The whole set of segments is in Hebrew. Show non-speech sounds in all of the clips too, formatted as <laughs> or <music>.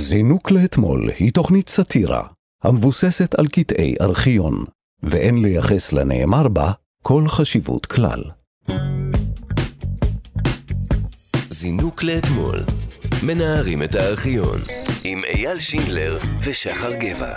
זינוק לאתמול היא תוכנית סאטירה המבוססת על קטעי ארכיון, ואין לייחס לנאמר בה כל חשיבות כלל. זינוק לאתמול, מנערים את הארכיון, עם אייל שינדלר ושחר גבע.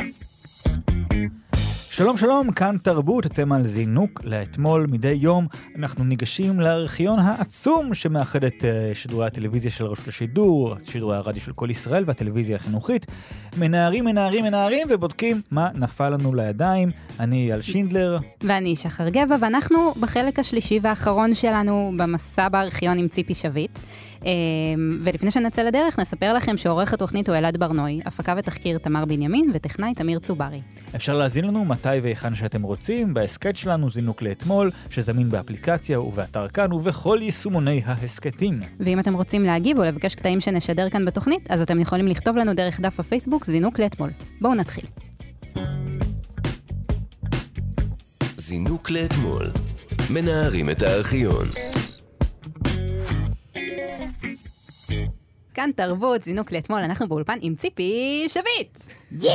שלום שלום, כאן תרבות, אתם על זינוק לאתמול מדי יום. אנחנו ניגשים לארכיון העצום שמאחד את uh, שידורי הטלוויזיה של רשות השידור, שידורי הרדיו של כל ישראל והטלוויזיה החינוכית. מנערים, מנערים, מנערים ובודקים מה נפל לנו לידיים. אני אייל שינדלר. ואני שחר גבע, ואנחנו בחלק השלישי והאחרון שלנו במסע בארכיון עם ציפי שביט. אמ, ולפני שנצא לדרך, נספר לכם שעורך התוכנית הוא אלעד ברנוי, הפקה ותחקיר תמר בנימין, וטכנאי תמיר צוברי. אפשר להזין לנו מתי והיכן שאתם רוצים, בהסכת שלנו זינוק לאתמול, שזמין באפליקציה ובאתר כאן ובכל יישומוני ההסכתים. ואם אתם רוצים להגיב או לבקש קטעים שנשדר כאן בתוכנית, אז אתם יכולים לכתוב לנו דרך דף הפייסבוק זינוק לאתמול. בואו נתחיל. זינוק לאתמול, מנערים את הארכיון. כאן תרבות, זינוק לאתמול, אנחנו באולפן עם ציפי שביט. <laughs>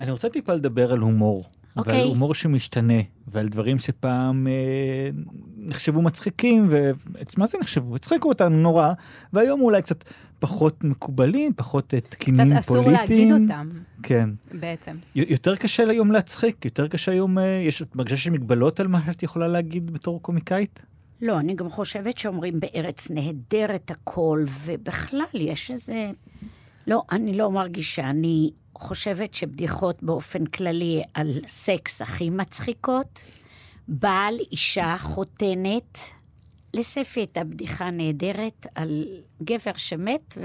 אני רוצה טיפה לדבר על הומור. ועל אוקיי. הומור שמשתנה, ועל דברים שפעם אה, נחשבו מצחיקים, ומה זה נחשבו? הצחיקו אותנו נורא, והיום אולי קצת פחות מקובלים, פחות אה, קצת תקינים אסור פוליטיים. להגיד אותם, כן. בעצם. י- יותר קשה היום להצחיק, יותר קשה היום, אה, יש את מרגישה מגבלות על מה שאת יכולה להגיד בתור קומיקאית? לא, אני גם חושבת שאומרים בארץ נהדרת הכל, ובכלל יש איזה... לא, אני לא מרגישה. אני חושבת שבדיחות באופן כללי על סקס הכי מצחיקות. בעל, אישה, חותנת. לספי הייתה בדיחה נהדרת על גבר שמת,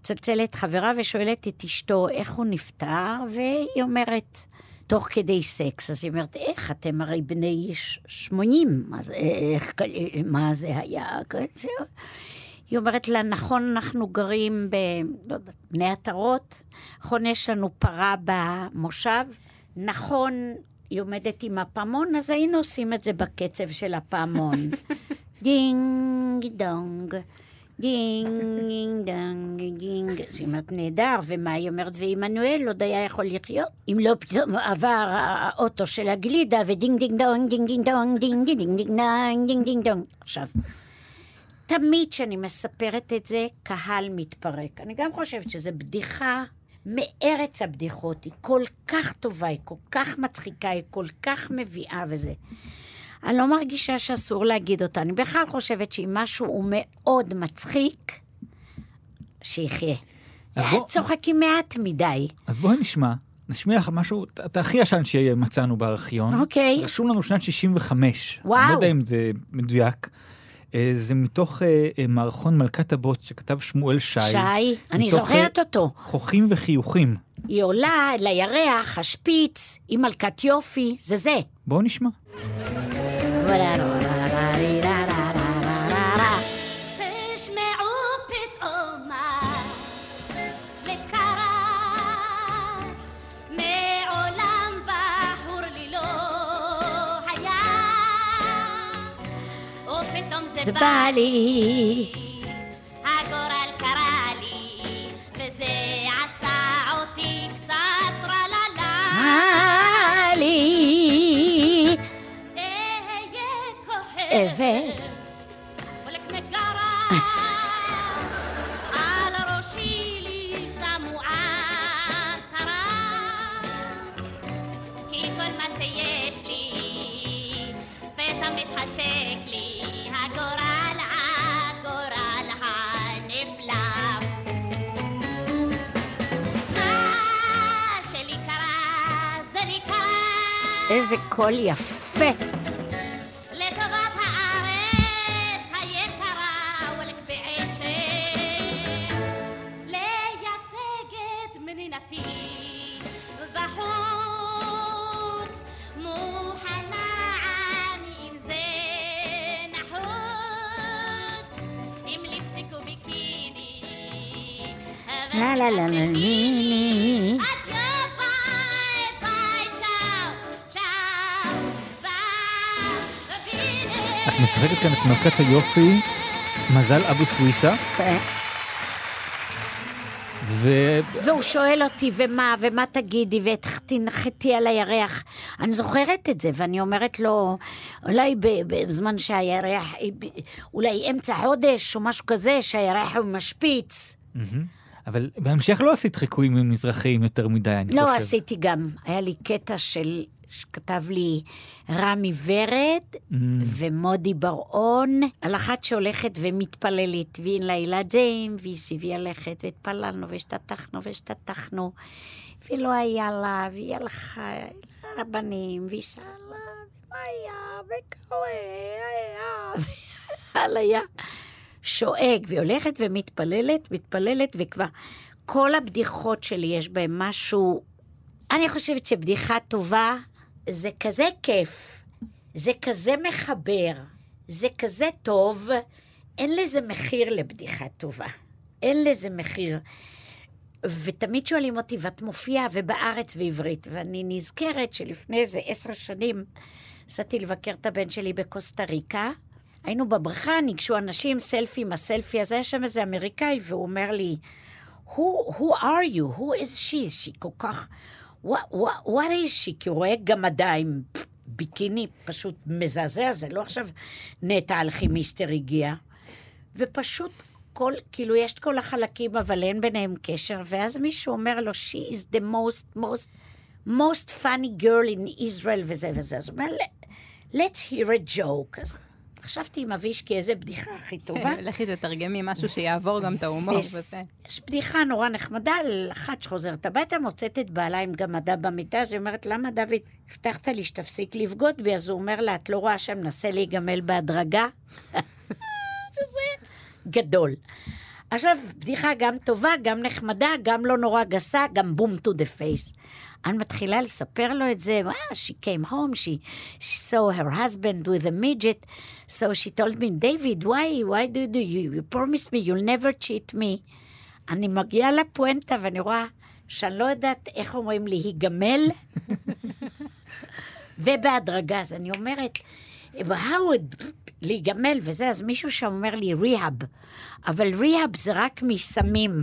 וצלצלת חברה ושואלת את אשתו איך הוא נפטר, והיא אומרת, תוך כדי סקס, אז היא אומרת, איך, אתם הרי בני ש- 80, מה זה, איך, מה זה היה? כזה?" היא אומרת לה, נכון, אנחנו גרים ב... לא יודעת, בני עטרות, נכון, יש לנו פרה במושב, נכון, היא עומדת עם הפעמון, אז היינו עושים את זה בקצב של הפעמון. <laughs> דינג דונג. דינג דונג דינג. היא אומרת, נהדר, ומה היא אומרת? ועמנואל עוד היה יכול לחיות? אם לא פתאום עבר האוטו של הגלידה, ודינג דינג דונג, דינג דינג דונג, דינג דינג דינג דינג דינג דינג דונג. עכשיו, תמיד כשאני מספרת את זה, קהל מתפרק. אני גם חושבת שזו בדיחה מארץ הבדיחות. היא כל כך טובה, היא כל כך מצחיקה, היא כל כך מביאה וזה. אני לא מרגישה שאסור להגיד אותה. אני בכלל חושבת שאם משהו הוא מאוד מצחיק, שיחיה. בוא- צוחקים מעט מדי. אז בואי נשמע, נשמיע לך משהו, את- את הכי ישן שמצאנו בארכיון. אוקיי. רשום לנו שנת 65. וואו. אני לא יודע אם זה מדויק. אה, זה מתוך אה, אה, מערכון מלכת הבוץ שכתב שמואל שי. שי, אני זוכרת אותו. חוכים וחיוכים. היא עולה לירח, השפיץ, היא מלכת יופי, זה זה. בואו נשמע. זה זה בא לי. איזה קול יפה. לטובת הארץ היקרה ולק בעצם לייצג את מדינתי בחוץ מוכנה אני עם זה נחוץ. עם ליפסטיק וביקיני. לה לה משחקת כאן את מלכת היופי, מזל אבו סוויסה, כן. ו... והוא שואל אותי, ומה, ומה תגידי, ותנחתי על הירח. אני זוכרת את זה, ואני אומרת לו, אולי בזמן שהירח, אולי אמצע חודש או משהו כזה, שהירח הוא משפיץ. אבל בהמשך לא עשית חיקויים עם מזרחיים יותר מדי, אני חושב. לא, עשיתי גם. היה לי קטע של, שכתב לי רמי ורד Mm. ומודי בר-און, על אחת שהולכת ומתפללת, והיא לילדים, והיא שהיא הלכת, והתפללנו, והשתתחנו, והשתתחנו, ולא היה לה, והיא הלכה לרבנים, והיא שאלה, מה היה, וכאלה היה, והקהל <laughs> היה שואג, והיא הולכת ומתפללת, מתפללת, וכבר כל הבדיחות שלי יש בהן משהו... אני חושבת שבדיחה טובה זה כזה כיף, זה כזה מחבר, זה כזה טוב, אין לזה מחיר לבדיחה טובה. אין לזה מחיר. ותמיד שואלים אותי, ואת מופיעה ובארץ ועברית, ואני נזכרת שלפני איזה עשר שנים נסעתי לבקר את הבן שלי בקוסטה ריקה. היינו בבריכה, ניגשו אנשים, סלפי עם הסלפי הזה, היה שם איזה אמריקאי, והוא אומר לי, who, who are you? who is she? שהיא כל כך... is she? כי הוא רואה גמדה עם ביקיני פשוט מזעזע, זה לא עכשיו נטע אלכימיסטר הגיע. ופשוט כל, כאילו, יש את כל החלקים, אבל אין ביניהם קשר, ואז מישהו אומר לו, she is the most, most, most funny girl in Israel, וזה וזה. אז הוא אומר, let's hear a joke. אז חשבתי עם אבישקי איזה בדיחה הכי טובה. <laughs> לכי תתרגמי משהו שיעבור גם את ההומור. יש בדיחה נורא נחמדה על אחת שחוזרת הביתה, מוצאת את בעלה עם גמדה במיטה, אז היא אומרת, למה דוד, הבטחת לי שתפסיק לבגוד בי? אז הוא אומר לה, את לא רואה שמנסה להיגמל בהדרגה? <laughs> שזה גדול. עכשיו, בדיחה גם טובה, גם נחמדה, גם לא נורא גסה, גם boom to the face. אני מתחילה לספר לו את זה, ah, she came home, she, she saw her husband with a midget, so she told me, David, why, why do you do, you, you promised me, you'll never cheat me. אני מגיעה לפואנטה ואני רואה שאני לא יודעת איך אומרים להיגמל, <laughs> ובהדרגה, אז אני אומרת, how להיגמל? וזה, אז מישהו שם אומר לי ריהאב, אבל ריהאב זה רק מסמים.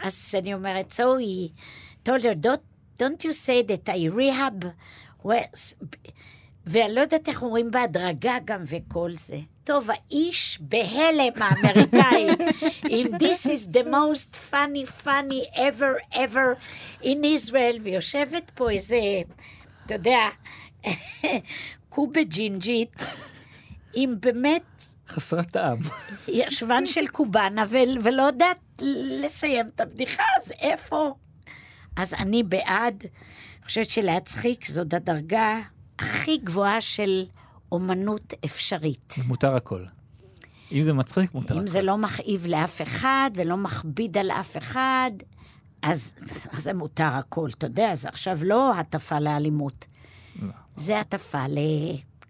אז אני אומרת, so he told her, don't, don't you say that I rehab, was... ואני לא יודעת איך אומרים בהדרגה גם וכל זה. טוב, האיש בהלם האמריקאי, <laughs> אם this is the most funny, funny ever, ever in Israel, ויושבת פה איזה, אתה יודע, <laughs> קובה ג'ינג'ית, עם באמת חסרת טעם. ישבן של קובאנה ולא יודעת לסיים את הבדיחה, אז איפה? אז אני בעד, אני חושבת שלהצחיק זאת הדרגה הכי גבוהה של אומנות אפשרית. מותר הכל. אם זה מצחיק, מותר אם הכל. זה לא מכאיב לאף אחד ולא מכביד על אף אחד, אז, אז זה מותר הכל, אתה יודע, זה עכשיו לא הטפה לאלימות. זה הטפה ל...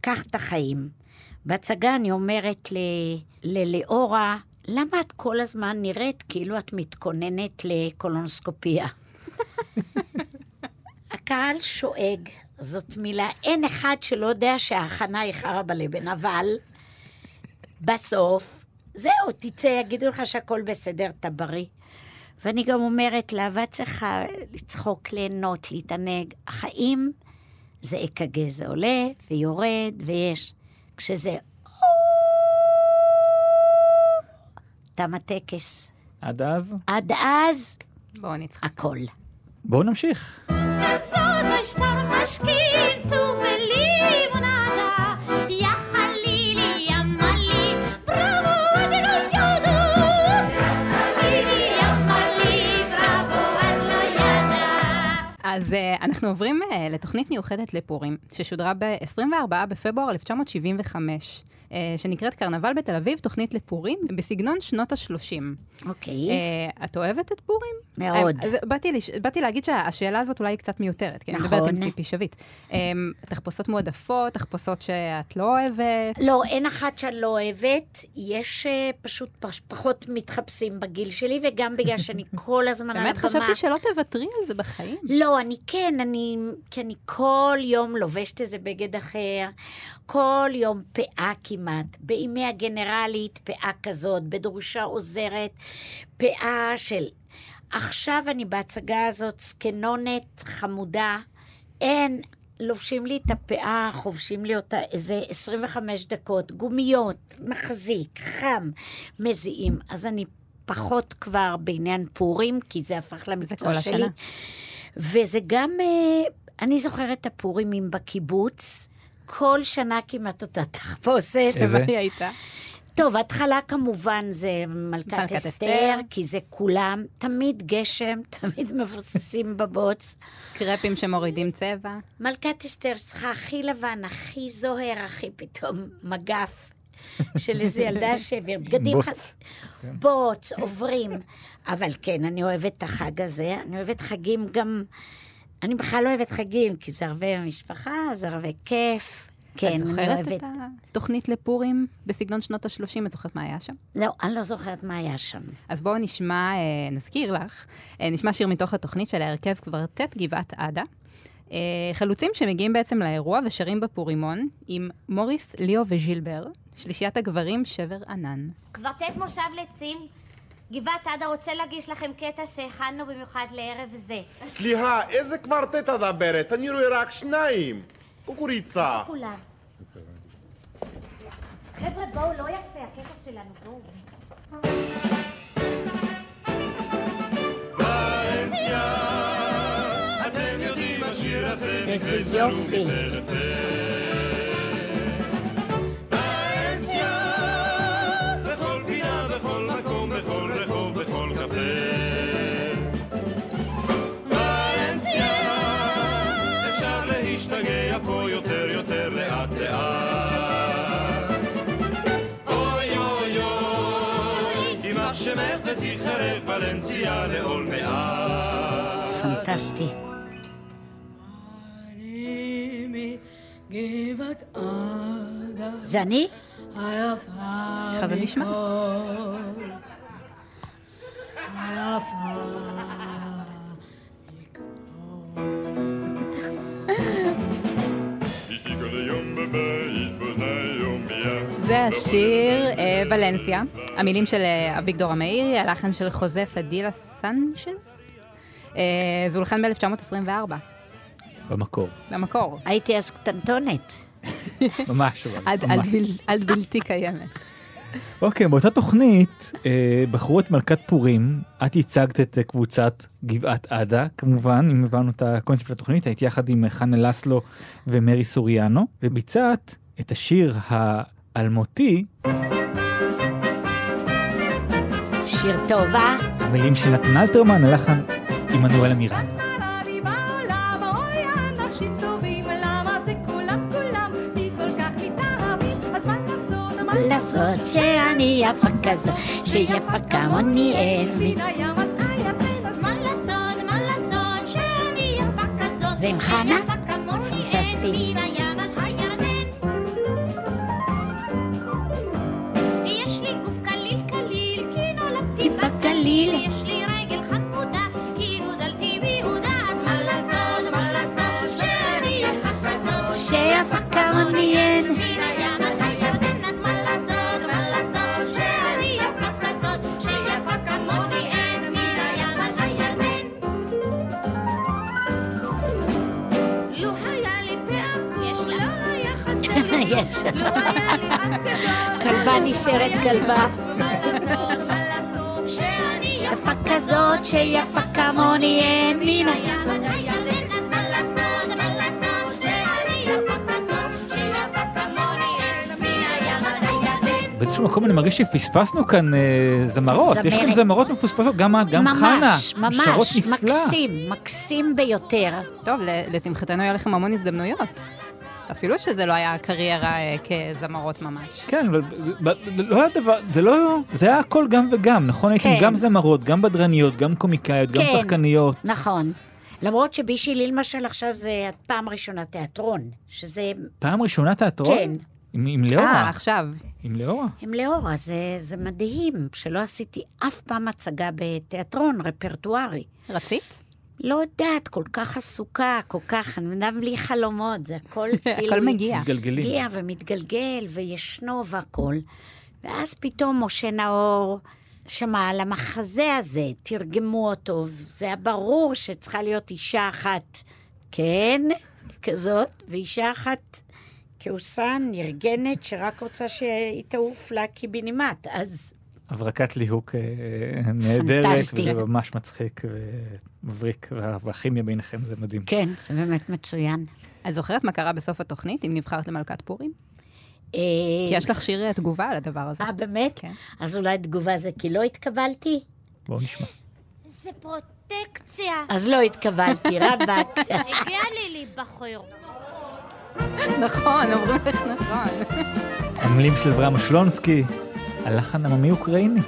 קח את החיים. בהצגה אני אומרת ל... ללאורה, למה את כל הזמן נראית כאילו את מתכוננת לקולונוסקופיה? הקהל שואג, זאת מילה, אין אחד שלא יודע שההכנה היא חרא בלבן, אבל בסוף, זהו, תצא, יגידו לך שהכל בסדר, אתה בריא. ואני גם אומרת לה, ואת צריכה לצחוק, ליהנות, להתענג. החיים זה אק"ג, זה עולה ויורד ויש. כשזה... תם הטקס. עד אז, עד אז, בואו נצחק. הכל. בואו נמשיך. Soll star אז uh, אנחנו עוברים uh, לתוכנית מיוחדת לפורים, ששודרה ב-24 בפברואר 1975, uh, שנקראת קרנבל בתל אביב, תוכנית לפורים, בסגנון שנות ה-30. אוקיי. Uh, את אוהבת את פורים? מאוד. Uh, אז באתי, לש... באתי להגיד שהשאלה הזאת אולי קצת מיותרת, כי אני נכון. מדברת עם ציפי שביט. Um, תחפושות מועדפות, תחפושות שאת לא אוהבת. לא, אין אחת שאני לא אוהבת. יש אה, פשוט פש- פחות מתחפשים בגיל שלי, וגם בגלל שאני <laughs> כל הזמן על הבמה. באמת חשבתי שלא תוותרי על זה בחיים. לא, אני כן, אני, כי אני כל יום לובשת איזה בגד אחר, כל יום פאה כמעט. בימי הגנרלית, פאה כזאת, בדרושה עוזרת, פאה של... עכשיו אני בהצגה הזאת זקנונת, חמודה. אין, לובשים לי את הפאה, חובשים לי אותה איזה 25 דקות, גומיות, מחזיק, חם, מזיעים. אז אני פחות כבר בעניין פורים, כי זה הפך למקצוע כל שלי. השנה. וזה גם, אה, אני זוכרת את הפורימים בקיבוץ. כל שנה כמעט אותה תחפושת. איזה? היא הייתה. טוב, התחלה כמובן זה מלכת, מלכת אסתר, אסתר. כי זה כולם, תמיד גשם, <laughs> תמיד מבוססים בבוץ. קרפים שמורידים צבע. מלכת אסתר צריכה הכי לבן, הכי זוהר, הכי פתאום מגף של איזה ילדה שהעביר בגדים בוץ. ח- בוץ, עוברים. אבל כן, אני אוהבת את החג הזה, אני אוהבת חגים גם... אני בכלל לא אוהבת חגים, כי זה הרבה משפחה, זה הרבה כיף. כן, את אני זוכרת אוהבת... את התוכנית לפורים בסגנון שנות ה-30? את זוכרת מה היה שם? לא, אני לא זוכרת מה היה שם. אז בואו נשמע, אה, נזכיר לך, אה, נשמע שיר מתוך התוכנית של ההרכב קוורטט גבעת עדה. אה, חלוצים שמגיעים בעצם לאירוע ושרים בפורימון עם מוריס, ליאו וז'ילבר, שלישיית הגברים שבר ענן. קוורטט מושב לצים, גבעת עדה רוצה להגיש לכם קטע שהכנו במיוחד לערב זה. סליחה, איזה קוורטט את מדברת? אני רואה רק שניים. קוקוריצה. כולם. חבר'ה, בואו, לא יפה, הקטע שלנו, בואו. איזה יופי. פנטסטי. זה אני? איך זה נשמע? זה השיר אה, ולנסיה, המילים של אה, אביגדור המאירי, הלחן של חוזה פדילה סנצ'ז. אה, זה הולחן ב-1924, במקור. במקור. הייתי אז קטנטונת. <laughs> ממש, אבל. עד, בלתי קיימת. אוקיי, באותה תוכנית אה, בחרו את מלכת פורים, את ייצגת את קבוצת גבעת עדה, כמובן, אם הבנו את הקונספט של התוכנית, היית יחד עם חנה לסלו ומרי סוריאנו, וביצעת את השיר האלמותי, שיר טוב, אה? המילים של נתן אלתרמן, הלחן עמנואל מה לעשות, שאני יפה כזו, שיפה כמוני אין מי. מן הים עד הירדן, אז מה לעשות, מה לעשות, שאני יפה כזאת. זה עם חנה? פנטסטי. שיפה כמוני אין. מן הים אז מה לעשות, מה לעשות, שאני יפה כזאת, שיפה כמוני אין, מן הים עד הירדן. לו היה לי תעקור, היה חסר לי <laughs> יש. לו היה לי רק גדול, כלבה נשארת כלבה. מה לעשות, מה לעשות, שאני יפה כזאת, שיפה כמוני אין מן ה... הים באיזשהו מקום אני מרגיש שפספסנו כאן אה, זמרות, יש כאן זמרת. זמרות מפוספסות, גם את, גם חנה, ממש, שרות ממש, נפלא. מקסים, מקסים ביותר. טוב, ל- לשמחתנו היה לכם המון הזדמנויות. אפילו שזה לא היה קריירה אה, כזמרות ממש. כן, אבל לא היה דבר, זה לא, זה היה הכל גם וגם, נכון? הייתם כן. גם זמרות, גם בדרניות, גם קומיקאיות, גם כן. שחקניות. נכון. למרות שבישי למשל עכשיו זה פעם ראשונה תיאטרון, שזה פעם ראשונה תיאטרון? כן. עם, עם אה, ליאורה. עכשיו. עם ליאורה. עם לאורה, זה, זה מדהים, שלא עשיתי אף פעם הצגה בתיאטרון רפרטוארי. רצית? לא יודעת, כל כך עסוקה, כל כך, אני מבינה בלי חלומות, זה הכל <laughs> כאילו... הכל מגיע. מתגלגלים. מגיע ומתגלגל וישנו והכול. ואז פתאום משה נאור שמע, על המחזה הזה, תרגמו אותו, זה היה ברור שצריכה להיות אישה אחת, כן, כזאת, ואישה אחת כעוסה נרגנת שרק רוצה שהיא תעוף לה קיבינימט. אז הברקת ליהוק אה, נהדרת. וזה ממש מצחיק ומבריק, וה- והכימיה ביניכם זה מדהים. כן, זה באמת מצוין. את זוכרת מה קרה בסוף התוכנית, אם נבחרת למלכת פורים? אה, כי יש לך שיר אה, תגובה על הדבר הזה. אה, באמת? כן. אז אולי תגובה זה כי לא התקבלתי? בואו נשמע. זה פרוטקציה. אז לא התקבלתי, רבאק. הגיע לי להיבחר. נכון, אומרים לך נכון. המילים של אברהם שלונסקי, הלחן עממי אוקראיני.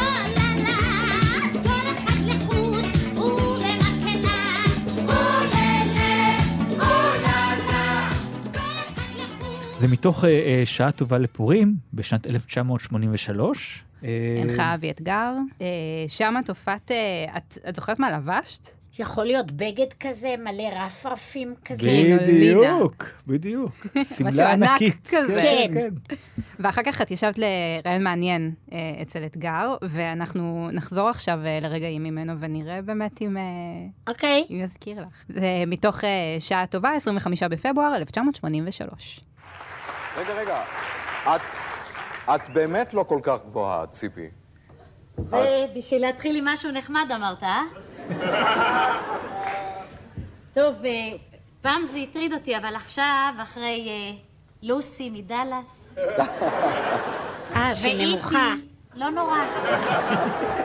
אוללה, אוללה, כל אחד לחוד. זה מתוך אה, אה, שעה טובה לפורים, בשנת 1983. אה, הנך אבי אתגר. אה, שם את הופעת, אה, את זוכרת מה לבשת? יכול להיות בגד כזה, מלא רפרפים כזה. בדיוק, בדיוק. <laughs> שמלה ענק ענקית. כזה. כן. כן. ואחר כך את ישבת לרעיון מעניין אה, אצל אתגר, ואנחנו נחזור עכשיו אה, לרגעים ממנו ונראה באמת אם, אה, אוקיי. אם יזכיר לך. זה מתוך שעה טובה, 25 בפברואר 1983. רגע, רגע, את, את באמת לא כל כך גבוהה, ציפי. זה בשביל להתחיל עם משהו נחמד אמרת, אה? טוב, אה, פעם זה הטריד אותי, אבל עכשיו, אחרי אה, לוסי מדאלאס, אה, שנמוכה. לא נורא.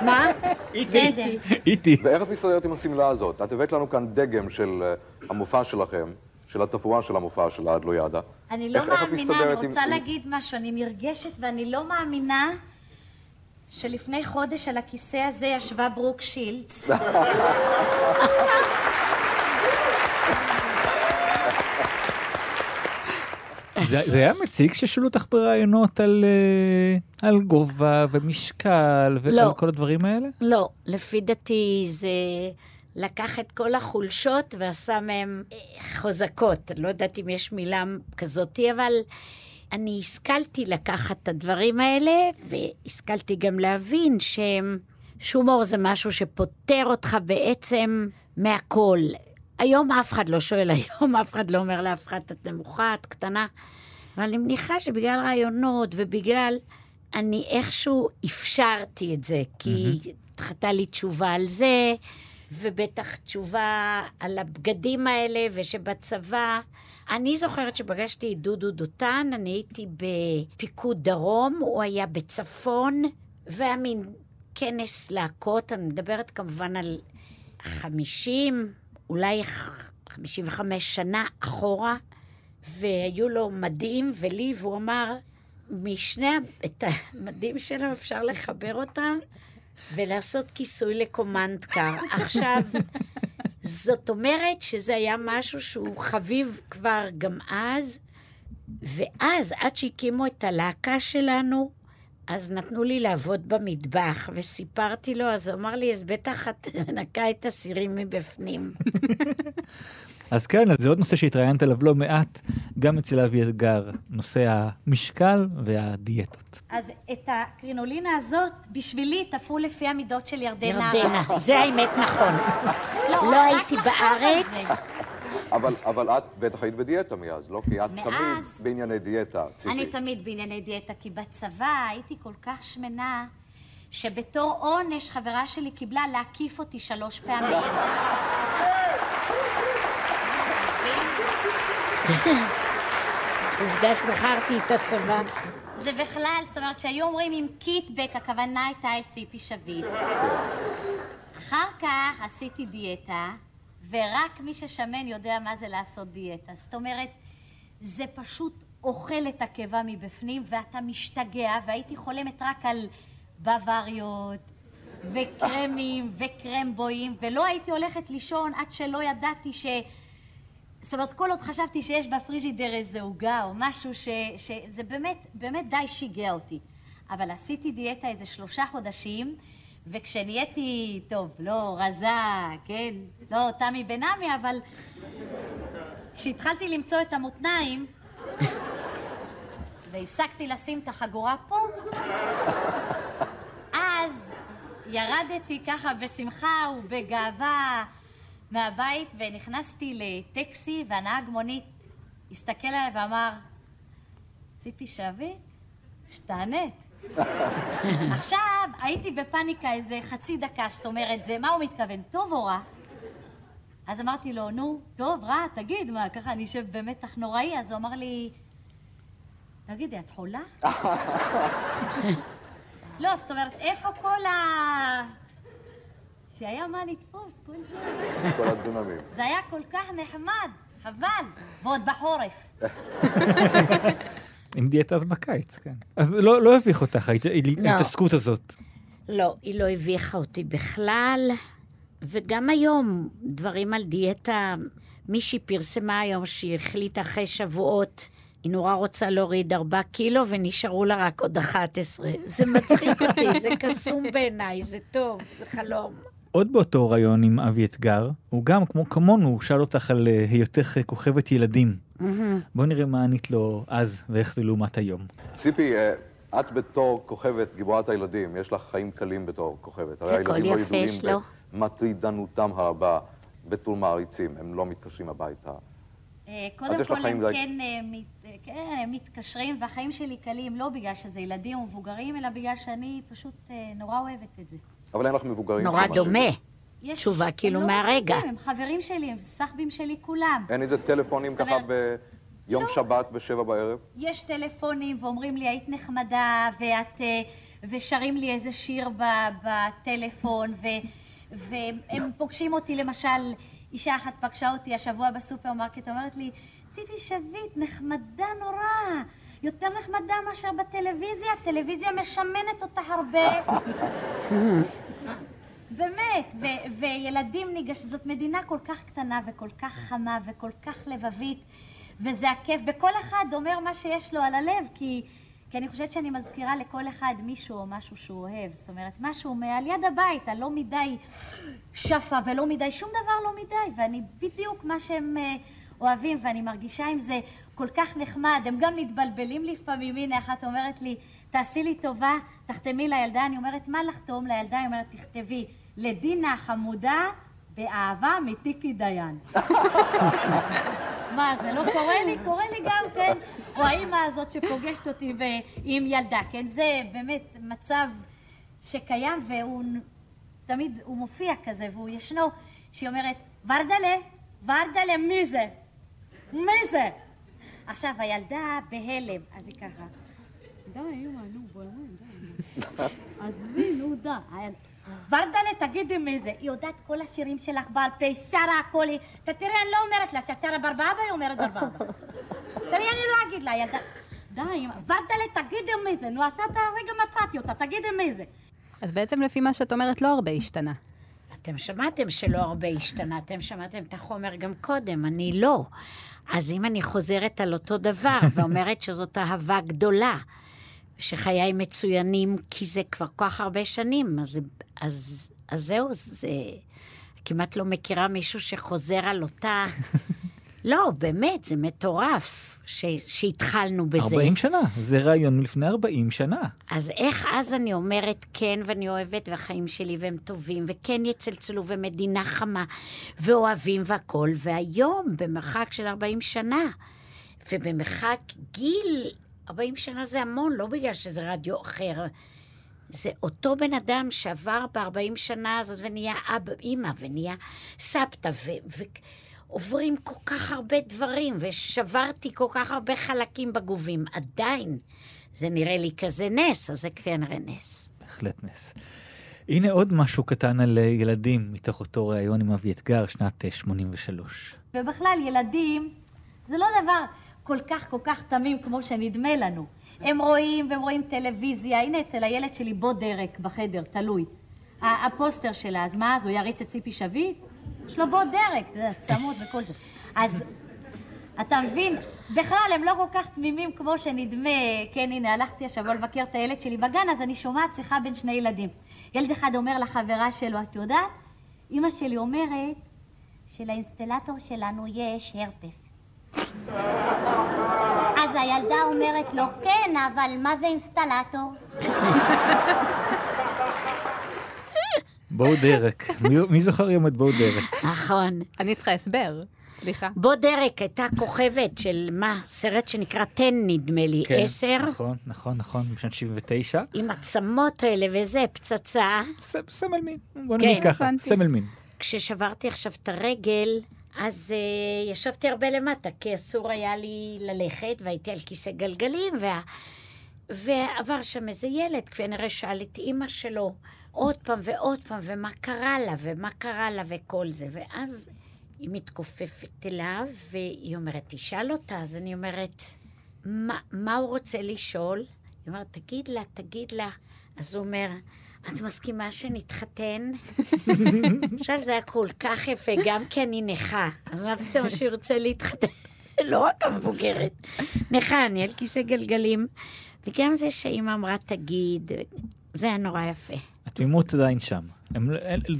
מה? בסדר. איטי. ואיך את מסתדרת עם השמלה הזאת? את הבאת לנו כאן דגם של אה, המופע שלכם, של התפאורה של המופע של. אני לא איך- איך את מאמינה, אני רוצה עם- להגיד משהו, אני נרגשת ואני לא מאמינה שלפני חודש על הכיסא הזה ישבה ברוק שילץ. <laughs> זה זה היה מציג ששאלו אותך בראיונות על, אה, על גובה ומשקל ועל לא. כל הדברים האלה? לא, לפי דעתי זה לקח את כל החולשות ועשה מהן אה, חוזקות. לא יודעת אם יש מילה כזאתי, אבל אני השכלתי לקחת את הדברים האלה, והשכלתי גם להבין שהומור זה משהו שפוטר אותך בעצם מהכל. היום אף אחד לא שואל, היום אף אחד לא אומר לאף אחד, את נמוכה, את קטנה. אבל אני מניחה שבגלל רעיונות ובגלל... אני איכשהו אפשרתי את זה, כי דחתה לי תשובה על זה, ובטח תשובה על הבגדים האלה, ושבצבא... אני זוכרת שפגשתי את דודו דותן, אני הייתי בפיקוד דרום, הוא היה בצפון, והיה מין כנס להקות, אני מדברת כמובן על 50, אולי 55 שנה אחורה, והיו לו מדים ולי, והוא אמר, משני, את המדים שלו אפשר לחבר אותם ולעשות כיסוי לקומנד קר. עכשיו, זאת אומרת שזה היה משהו שהוא חביב כבר גם אז, ואז, עד שהקימו את הלהקה שלנו, אז נתנו לי לעבוד במטבח, וסיפרתי לו, אז הוא אמר לי, אז בטח את <laughs> מנקה את הסירים מבפנים. <laughs> אז כן, אז זה עוד נושא שהתראיינת עליו לא מעט, גם אצל אבי אתגר, נושא המשקל והדיאטות. אז את הקרינולינה הזאת, בשבילי תפרו לפי המידות של ירדנה. ירדנה, זה האמת נכון. לא, לא הייתי בארץ. אבל, אבל את בטח היית בדיאטה מאז, לא? כי את מאז- תמיד בענייני דיאטה, ציפי. אני תמיד בענייני דיאטה, כי בצבא הייתי כל כך שמנה, שבתור עונש חברה שלי קיבלה להקיף אותי שלוש פעמים. <laughs> עובדה שזכרתי את הצבא. זה בכלל, זאת אומרת, שהיו אומרים עם קיטבק, הכוונה הייתה אל ציפי שביט. אחר כך עשיתי דיאטה, ורק מי ששמן יודע מה זה לעשות דיאטה. זאת אומרת, זה פשוט אוכל את הקיבה מבפנים, ואתה משתגע, והייתי חולמת רק על בוואריות, וקרמים, וקרמבויים, ולא הייתי הולכת לישון עד שלא ידעתי ש... זאת אומרת, כל עוד חשבתי שיש בפריג'ידר איזה עוגה או משהו ש... שזה באמת, באמת די שיגע אותי. אבל עשיתי דיאטה איזה שלושה חודשים, וכשנהייתי, טוב, לא רזה, כן, לא תמי בן עמי, אבל כשהתחלתי למצוא את המותניים, והפסקתי לשים את החגורה פה, אז ירדתי ככה בשמחה ובגאווה מהבית ונכנסתי לטקסי והנהג מונית הסתכל עליי ואמר, ציפי שביט, שתענית. <laughs> עכשיו הייתי בפאניקה איזה חצי דקה, זאת אומרת, זה, מה הוא מתכוון, טוב או רע? אז אמרתי לו, נו, טוב, רע, תגיד, מה, ככה אני אשב במתח נוראי? אז הוא אמר לי, תגידי, את חולה? <laughs> לא, זאת אומרת, איפה כל ה... שהיה מה לתפוס, כל זה. כל הדונמים. זה היה כל כך נחמד, חבל, ועוד בחורף. עם דיאטה אז בקיץ, כן. אז לא, לא הביך אותך לא. ההתעסקות הזאת. לא, היא לא הביכה אותי בכלל, וגם היום, דברים על דיאטה, מישהי פרסמה היום שהיא החליטה אחרי שבועות, היא נורא רוצה להוריד ארבע קילו ונשארו לה רק עוד 11. זה מצחיק אותי, זה קסום בעיניי, זה טוב, זה חלום. עוד באותו ראיון עם אבי אתגר, הוא גם, כמו כמונו, הוא שאל אותך על אה, היותך אה, כוכבת ילדים. מהמם. בוא נראה מה ענית לו אז ואיך זה לעומת היום. ציפי, אה, את בתור כוכבת, גיבורת הילדים, יש לך חיים קלים בתור כוכבת. זה הרי קול הילדים לא יפה ידועים שלו. במטרידנותם הרבה, בתור מעריצים, הם לא מתקשרים הביתה. קודם כל חיים הם די- כן, מת- כן, הם מתקשרים, והחיים שלי קלים לא בגלל שזה ילדים או מבוגרים, אלא בגלל שאני פשוט נורא אוהבת את זה. אבל אין לך מבוגרים. נורא דומה. יש- תשובה כאילו לא מהרגע. הם חברים שלי, הם סחבים שלי כולם. אין איזה טלפונים ככה אומרת- ביום לא. שבת בשבע בערב? יש טלפונים ואומרים לי, היית נחמדה, ואת... אה, ושרים לי איזה שיר ב- בטלפון, ו, והם פוגשים אותי, למשל, אישה אחת פגשה אותי השבוע בסופרמרקט, אומרת לי, ציפי שביט, נחמדה נורא, יותר נחמדה מאשר בטלוויזיה, הטלוויזיה משמנת אותה הרבה. באמת, ו- וילדים ניגש, זאת מדינה כל כך קטנה וכל כך חמה וכל כך לבבית, וזה הכיף, וכל אחד אומר מה שיש לו על הלב, כי, כי אני חושבת שאני מזכירה לכל אחד מישהו או משהו שהוא אוהב, זאת אומרת, משהו מעל יד הבית, הלא מדי שפה ולא מדי, שום דבר לא מדי, ואני בדיוק מה שהם אה, אוהבים, ואני מרגישה עם זה כל כך נחמד, הם גם מתבלבלים לפעמים, הנה אחת אומרת לי, תעשי לי טובה, תחתמי לילדה, אני אומרת, מה לחתום לילדה? היא אומרת, תכתבי, לדינה החמודה, באהבה מתיקי דיין. מה, זה לא קורה לי? קורה לי גם, כן? או האימא הזאת שפוגשת אותי עם ילדה, כן? זה באמת מצב שקיים, והוא תמיד, הוא מופיע כזה, והוא ישנו, שהיא אומרת, ורדלה, ורדלה, מי זה? מי זה? עכשיו, הילדה בהלם, אז היא ככה, די, אמא, נו, באמת, די. עזבי, <laughs> נו, די. ורדלה, תגידי מי זה. היא יודעת כל השירים שלך בעל פה, שרה הכל. היא- אתה תראה, אני לא אומרת לה שאת שרה ברבבה, היא אומרת ברבבה. <laughs> תראי, אני לא אגיד לה, ילדה. די, אמא, ורדלה, תגידי מי זה. נו, אתה הרגע מצאתי אותה, תגידי מי זה. אז בעצם לפי מה שאת אומרת, לא הרבה השתנה. אתם שמעתם שלא הרבה השתנה, אתם שמעתם את החומר גם קודם, אני לא. אז אם אני חוזרת על אותו דבר <laughs> ואומרת שזאת אהבה גדולה, שחיי מצוינים כי זה כבר כל כך הרבה שנים, אז, אז, אז זהו, זה... כמעט לא מכירה מישהו שחוזר על אותה <laughs> לא, באמת, זה מטורף ש- שהתחלנו בזה. 40 שנה, זה רעיון מלפני 40 שנה. אז איך אז אני אומרת כן, ואני אוהבת, והחיים שלי והם טובים, וכן יצלצלו, ומדינה חמה, ואוהבים והכול, והיום, במרחק של 40 שנה, ובמרחק גיל, 40 שנה זה המון, לא בגלל שזה רדיו אחר. זה אותו בן אדם שעבר ב-40 שנה הזאת ונהיה אבא, אימא, ונהיה סבתא, ו- ועוברים כל כך הרבה דברים, ושברתי כל כך הרבה חלקים בגובים. עדיין, זה נראה לי כזה נס, אז זה כנראה נס. בהחלט נס. הנה עוד משהו קטן על אה, ילדים, מתוך אותו ראיון עם אבי אתגר, שנת אה, 83. ובכלל, ילדים, זה לא דבר כל כך כל כך תמים כמו שנדמה לנו. הם רואים והם רואים טלוויזיה, הנה אצל הילד שלי בו דרק בחדר, תלוי. הפוסטר שלה, אז מה, אז הוא יריץ את ציפי שביט? יש לו בו דרק, אתה יודע, צמוד וכל זה. אז אתה מבין, בכלל הם לא כל כך תמימים כמו שנדמה. כן, הנה, הלכתי השבוע לבקר את הילד שלי בגן, אז אני שומעת שיחה בין שני ילדים. ילד אחד אומר לחברה שלו, את יודעת, אמא שלי אומרת שלאינסטלטור שלנו יש הרפס. אז הילדה אומרת לו, כן, אבל מה זה אינסטלטור? <laughs> בואו דרק. מי- זוכר היום את בואו דרק? נכון. אני צריכה הסבר, סליחה. בו דרק הייתה כוכבת של מה? סרט שנקרא תן, נדמה לי, כן, עשר, נכון, נכון, נכון, בשנת 79. עם עצמות האלה וזה, פצצה. סמל מין, בוא כן. נגיד ככה, סמל מין. כששברתי עכשיו את הרגל, אז uh, ישבתי הרבה למטה, כי אסור היה לי ללכת, והייתי על כיסא גלגלים, וה... ועבר שם איזה ילד, כנראה שאל את אימא שלו עוד פעם ועוד פעם, ומה קרה לה, ומה קרה לה, וכל זה. ואז היא מתכופפת אליו, והיא אומרת, תשאל אותה. אז אני אומרת, מה, מה הוא רוצה לשאול? היא אומרת, תגיד לה, תגיד לה. אז הוא אומר, את מסכימה שנתחתן? <laughs> עכשיו זה היה כל כך יפה, גם כי אני נכה. אז מה פתאום שהוא ירצה להתחתן? <laughs> לא רק המבוגרת. נכה, אני על כיסא גלגלים. וגם זה שאימא אמרה, תגיד, זה היה נורא יפה. התמימות עדיין שם. הם-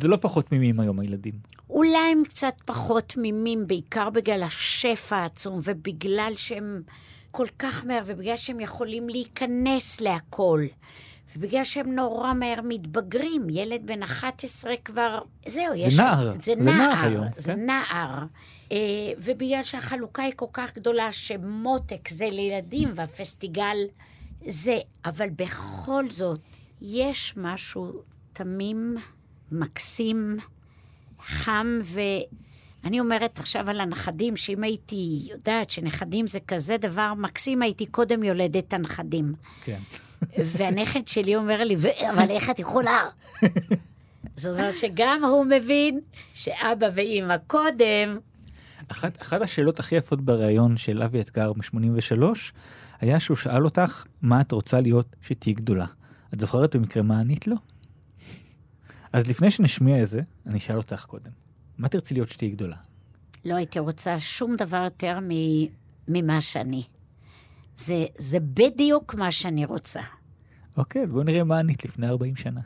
זה לא פחות תמימים היום, הילדים. אולי הם קצת פחות תמימים, בעיקר בגלל השפע העצום, ובגלל שהם כל כך מהר, ובגלל שהם יכולים להיכנס להכל. ובגלל שהם נורא מהר מתבגרים, ילד בן 11 כבר, זהו, יש... נער. זה זה נער, נער היום, זה כן. נער. אה, ובגלל שהחלוקה היא כל כך גדולה, שמותק זה לילדים והפסטיגל זה, אבל בכל זאת, יש משהו תמים, מקסים, חם, ואני אומרת עכשיו על הנכדים, שאם הייתי יודעת שנכדים זה כזה דבר מקסים, הייתי קודם יולדת את הנכדים. כן. והנכד שלי אומר לי, "ו- אבל איך את יכולה? <laughs> זאת אומרת שגם הוא מבין שאבא ואימא קודם, אחת, אחת השאלות הכי יפות בריאיון של אבי אתגר מ-83, היה שהוא שאל אותך, מה את רוצה להיות שתהיי גדולה? את זוכרת במקרה מה ענית לו? אז לפני שנשמיע את זה, אני אשאל אותך קודם. מה תרצי להיות שתהיי גדולה? לא הייתי רוצה שום דבר יותר מ- ממה שאני. זה, זה בדיוק מה שאני רוצה. אוקיי, בואו נראה מה ענית לפני 40 שנה.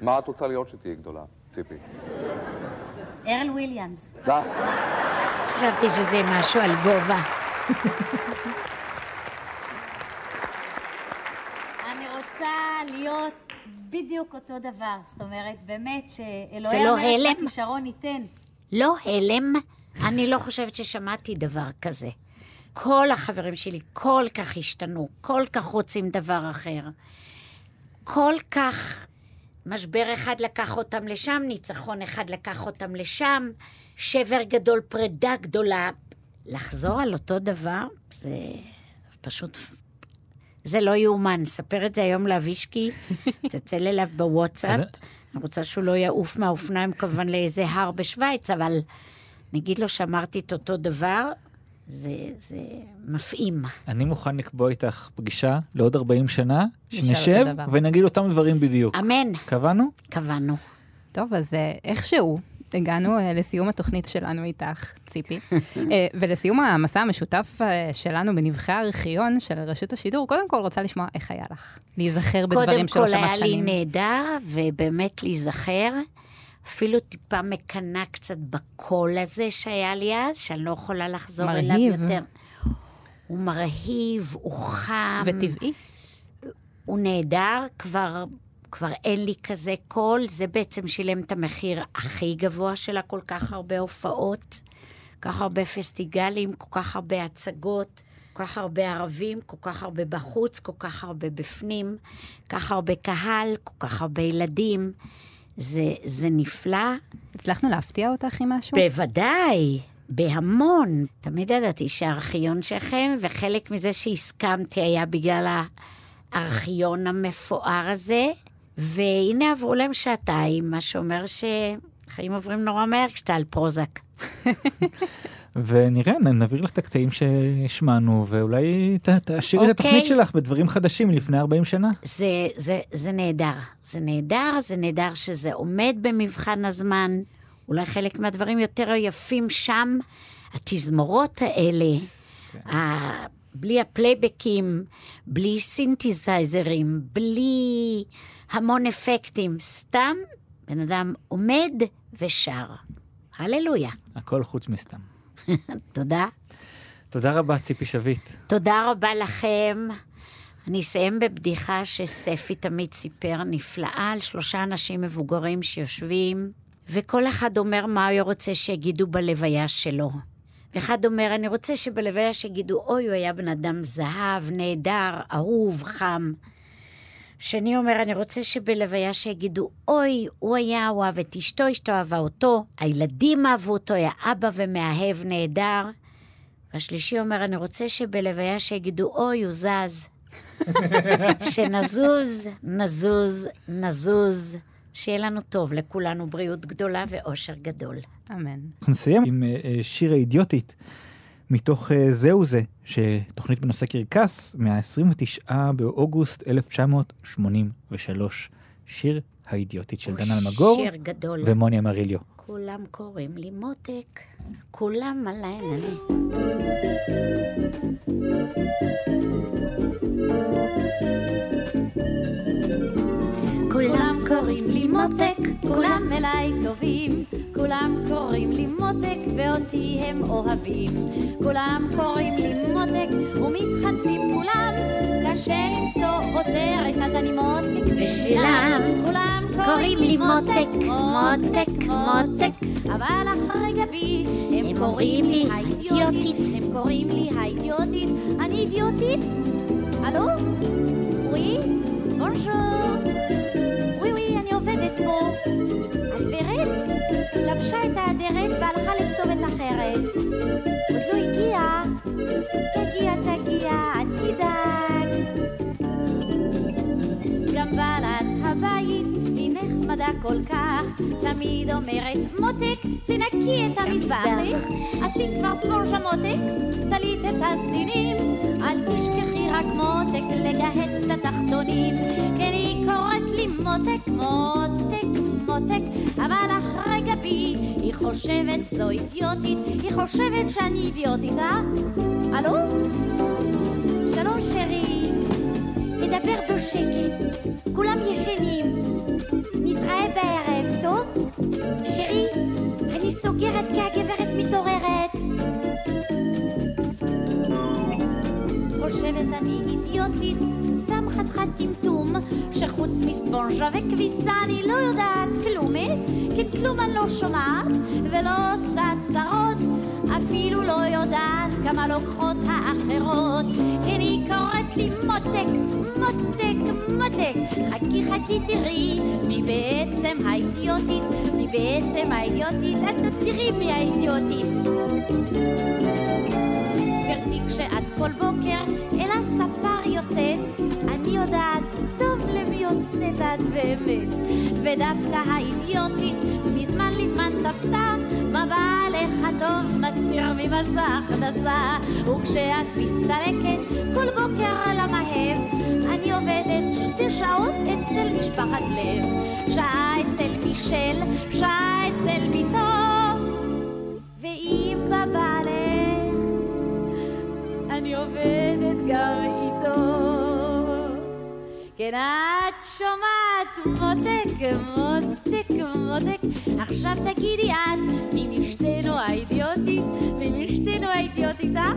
מה את רוצה להיות שתהיי גדולה, ציפי? ארל וויליאמס. די. חשבתי שזה משהו על גובה. <laughs> אני רוצה להיות בדיוק אותו דבר. זאת אומרת, באמת שאלוהי זה לא המלך הלם? בכישרון ייתן. לא הלם, אני לא חושבת ששמעתי דבר כזה. כל החברים שלי כל כך השתנו, כל כך רוצים דבר אחר. כל כך משבר אחד לקח אותם לשם, ניצחון אחד לקח אותם לשם, שבר גדול, פרידה גדולה. לחזור על אותו דבר, זה פשוט... זה לא יאומן. ספר את זה היום לאבישקי, <laughs> תצלצל אליו בוואטסאפ. אני רוצה שהוא לא יעוף מהאופניים כמובן לאיזה הר בשוויץ, אבל נגיד לו שאמרתי את אותו דבר, זה, זה מפעים. אני מוכן לקבוע איתך פגישה לעוד 40 שנה, שנשב. ונגיד אותם דברים בדיוק. אמן. קבענו? קבענו. טוב, אז אה, איכשהו הגענו אה, לסיום התוכנית שלנו איתך, ציפי, אה, ולסיום המסע המשותף אה, שלנו בנבחי הארכיון של רשות השידור. קודם כל, רוצה לשמוע איך היה לך להיזכר בדברים שלא קודם כל שמעת היה לי שנים. נהדר, ובאמת להיזכר, אפילו טיפה מקנא קצת בקול הזה שהיה לי אז, שאני לא יכולה לחזור אליו מרהיב. יותר. הוא מרהיב, הוא חם. וטבעי. הוא נהדר, כבר, כבר אין לי כזה קול. זה בעצם שילם את המחיר הכי גבוה שלה, כל כך הרבה הופעות, כל כך הרבה פסטיגלים, כל כך הרבה הצגות, כל כך הרבה ערבים, כל כך הרבה בחוץ, כל כך הרבה בפנים, כל כך הרבה קהל, כל כך הרבה ילדים. זה, זה נפלא. הצלחנו להפתיע אותך עם משהו? בוודאי, בהמון. תמיד ידעתי שהארכיון שלכם, וחלק מזה שהסכמתי היה בגלל הארכיון המפואר הזה. והנה עברו להם שעתיים, מה שאומר שחיים עוברים נורא מהר כשאתה על פרוזק. <laughs> ונראה, נעביר לך את הקטעים שהשמענו, ואולי ת- תעשירי את אוקיי. התוכנית שלך בדברים חדשים מלפני 40 שנה. זה, זה, זה נהדר. זה נהדר, זה נהדר שזה עומד במבחן הזמן. אולי חלק מהדברים יותר יפים שם, התזמורות האלה, ה... בלי הפלייבקים, בלי סינתזייזרים, בלי המון אפקטים, סתם בן אדם עומד ושר. הללויה. הכל חוץ מסתם. <laughs> תודה. תודה רבה, ציפי שביט. תודה רבה לכם. אני אסיים בבדיחה שספי תמיד סיפר, נפלאה, על שלושה אנשים מבוגרים שיושבים, וכל אחד אומר מה הוא רוצה שיגידו בלוויה שלו. ואחד אומר, אני רוצה שבלוויה שיגידו, אוי, הוא היה בן אדם זהב, נהדר, אהוב, חם. שני אומר, אני רוצה שבלוויה שיגידו, אוי, הוא היה, הוא אהב את אשתו, אשתו אהבה אותו, הילדים אהבו אותו, היה אבא ומאהב נהדר. והשלישי אומר, אני רוצה שבלוויה שיגידו, אוי, הוא זז. <laughs> שנזוז, נזוז, נזוז. שיהיה לנו טוב, לכולנו בריאות גדולה ואושר גדול. אמן. אנחנו נסיים עם אה, אה, שיר האידיוטית, מתוך אה, זהו זה, שתוכנית בנושא קרקס, מה-29 באוגוסט 1983. שיר האידיוטית של דן אלמגור שיר גדול. ומוני אמריליו. כולם קוראים לי מותק, כולם עליי נענה. כולם קוראים לי מותק, כולם אליי טובים, כולם קוראים לי מותק ואותי הם אוהבים. כולם קוראים לי מותק ומתחנפים כולם, קשה למצוא עוזרת אז אני מותק בשבילם כולם קוראים לי מותק, מותק, מותק. אבל אחרי גבי הם קוראים לי האידיוטית. הם קוראים לי האידיוטית, אני אידיוטית? הלו? ווי? בונז'ור. ווי ווי, אני עובדת פה. לבשה את האדרת והלכה לכתובת אחרת. עוד לא הגיעה. תגיע, תגיע, אל תדאג. גם בעלת הבית היא נחמדה כל כך, תמיד אומרת מותק, תנקי את המטבח. עשית כבר ספונג'ה מותק, תלית את הסדינים, אל תשכחי רק מותק לגהץ את התחתונים. כן היא קוראת לי מותק, מותק, מותק, אבל אחרי גבי היא חושבת זו אידיוטית, היא חושבת שאני אידיוטית, אה? הלו? שלום שרי. תדבר בשקט, כולם ישנים. נתראה בערב, טוב? שרי, אני סוגרת כי הגברת מתעוררת. חושבת אני אידיוטית, סתם חתיכת טמטום, שחוץ מספונג'ה וכביסה אני לא יודעת כלום, אה? כי כלום אני לא שומעת, ולא עושה צרות, אפילו לא יודעת כמה לוקחות האחרות. כן, היא קוראת לי מותק, מותק, מותק, חכי חכי תראי, מי בעצם האידיוטית, מי בעצם האידיוטית, את תראי מי האידיוטית. גברתי, כשאת כל בוקר אל הספר יוצאת, אני יודעת טוב למי יוצאת את באמת. ודווקא האידיוטית מזמן לזמן תפסה, מה בעלך הטוב מסתיר ממסך דסה. וכשאת מסתלקת כל בוקר על המהב, אני עובדת שתי שעות אצל משפחת לב. שעה אצל מישל, שעה אצל ביתו, ואם בבעלך כן, את שומעת מותק, מותק, מותק, עכשיו תגידי את, מי משתינו האידיוטית? מי משתינו האידיוטית, אה?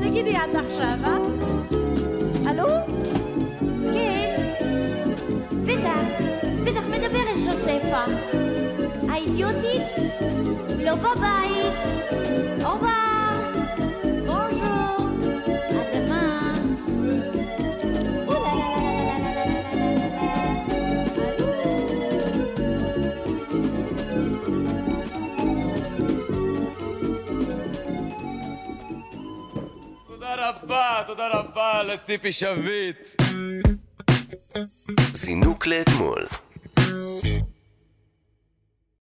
תגידי את עכשיו, אה? הלו? כן? בטח, בטח מדברת ז'וספה. האידיוטית? לא בבית. אובה! רבה, תודה רבה לציפי שביט. זינוק לאתמול.